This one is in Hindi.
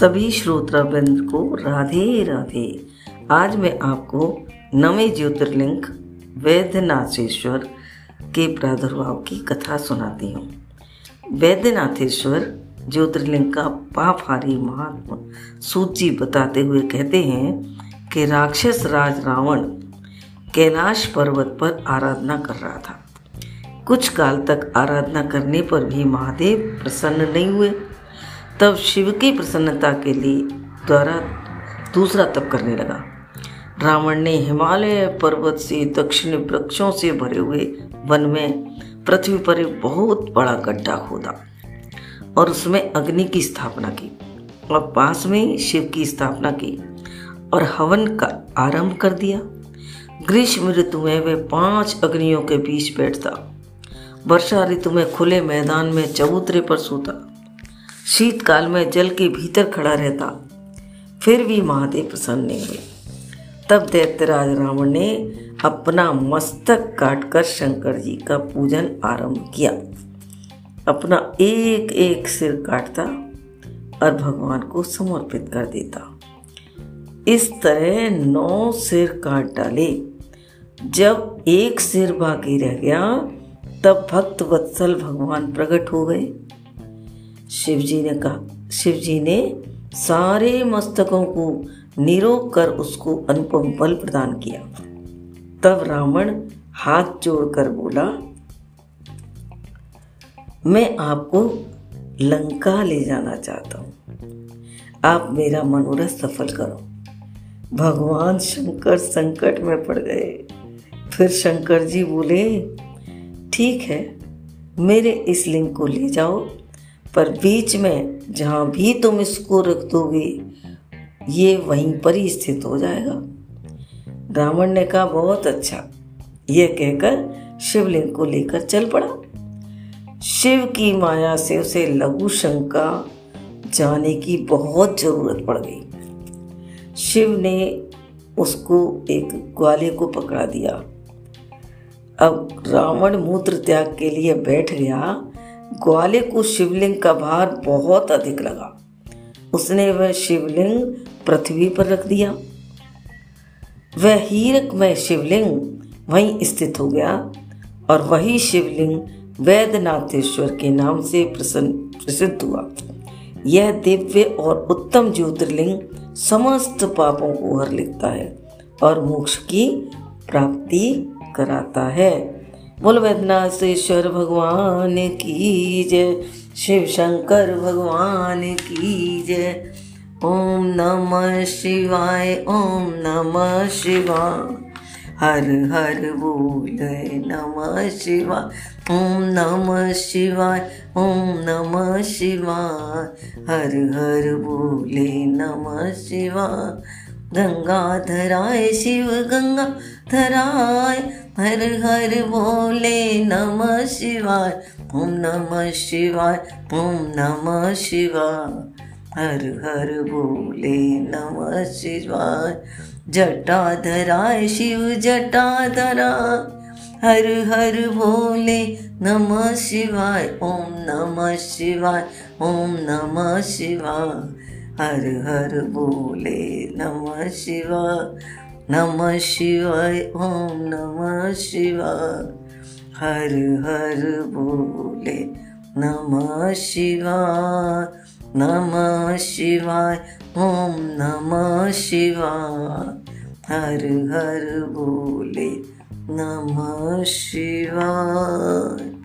सभी श्रोताबंद को राधे राधे। आज मैं आपको नवे ज्योतिर्लिंग वैद्यनाथेश्वर के प्रादुर्भाव की कथा सुनाती हूँ। वैद्यनाथेश्वर ज्योतिर्लिंग का पाफारी महात्मा सूची बताते हुए कहते हैं कि राक्षस राज रावण कैलाश पर्वत पर आराधना कर रहा था। कुछ काल तक आराधना करने पर भी महादेव प्रसन्न नहीं हुए। तब शिव की प्रसन्नता के लिए द्वारा दूसरा तप करने लगा। रावण ने हिमालय पर्वत से दक्षिण वृक्षों से भरे हुए वन में पृथ्वी पर एक बहुत बड़ा गड्ढा खोदा और उसमें अग्नि की स्थापना की और पास में शिव की स्थापना की और हवन का आरंभ कर दिया। ग्रीष्म ऋतु में वह पाँच अग्नियों के बीच बैठता। वर्षा ऋतु में खुले मैदान में चबूतरे पर सोता। शीतकाल में जल के भीतर खड़ा रहता। फिर भी महादेव प्रसन्न नहीं हुए। तब दैत्यराज रावण ने अपना मस्तक काटकर शंकर जी का पूजन आरंभ किया। अपना एक एक सिर काटता और भगवान को समर्पित कर देता। इस तरह नौ सिर काट डाले। जब एक सिर बाकी रह गया, तब भक्त वत्सल भगवान प्रकट हो गए। शिव जी ने कहा शिव जी ने सारे मस्तकों को निरोग कर उसको अनुपम बल प्रदान किया। तब रावण हाथ जोड़कर बोला, मैं आपको लंका ले जाना चाहता हूँ। आप मेरा मनोरथ सफल करो। भगवान शंकर संकट में पड़ गए। फिर शंकर जी बोले, ठीक है, मेरे इस लिंग को ले जाओ। पर बीच में जहाँ भी तुम इसको रख दोगे, ये वहीं पर ही स्थित हो जाएगा। रावण ने कहा, बहुत अच्छा। यह कहकर शिवलिंग को लेकर चल पड़ा। शिव की माया से उसे लघु शंका जाने की बहुत ज़रूरत पड़ गई। शिव ने उसको एक ग्वाले को पकड़ा दिया। अब रावण मूत्र त्याग के लिए बैठ गया ग्वाले को शिवलिंग का भार बहुत अधिक लगा। उसने वह शिवलिंग पृथ्वी पर रख दिया। वह हीरक में शिवलिंग वहीं स्थित हो गया और वही शिवलिंग वैद्यनाथेश्वर के नाम से प्रसिद्ध हुआ। यह दिव्य और उत्तम ज्योतिर्लिंग समस्त पापों को हर लिखता है और मोक्ष की प्राप्ति कराता है। बोल वैद्यनाथेश्वर भगवान की जय। शिव शंकर भगवान की जय। ओम नमः शिवाय, ओम नमः शिवाय। हर हर बोल नमः शिवाय। ओम नमः शिवाय, ओम नमः शिवाय। हर हर बोले नमः शिवाय। गंगा धराय शिव गंगा धराय हर हर बोले नमः शिवाय, ओम नमः शिवाय, ओम नमः शिवाय। हर हर बोले नमः शिवाय, जटा धराय शिव जटा धरा हर हर बोले नमः शिवाय, ओम नमः शिवाय, ओम नमः शिवाय। हर हर बोले नमः शिवाय नमः शिवाय, ओम नमः शिवाय। हर हर बोले नमः शिवाय नमः शिवाय, ओम नमः शिवाय। हर हर बोले नमः शिवाय।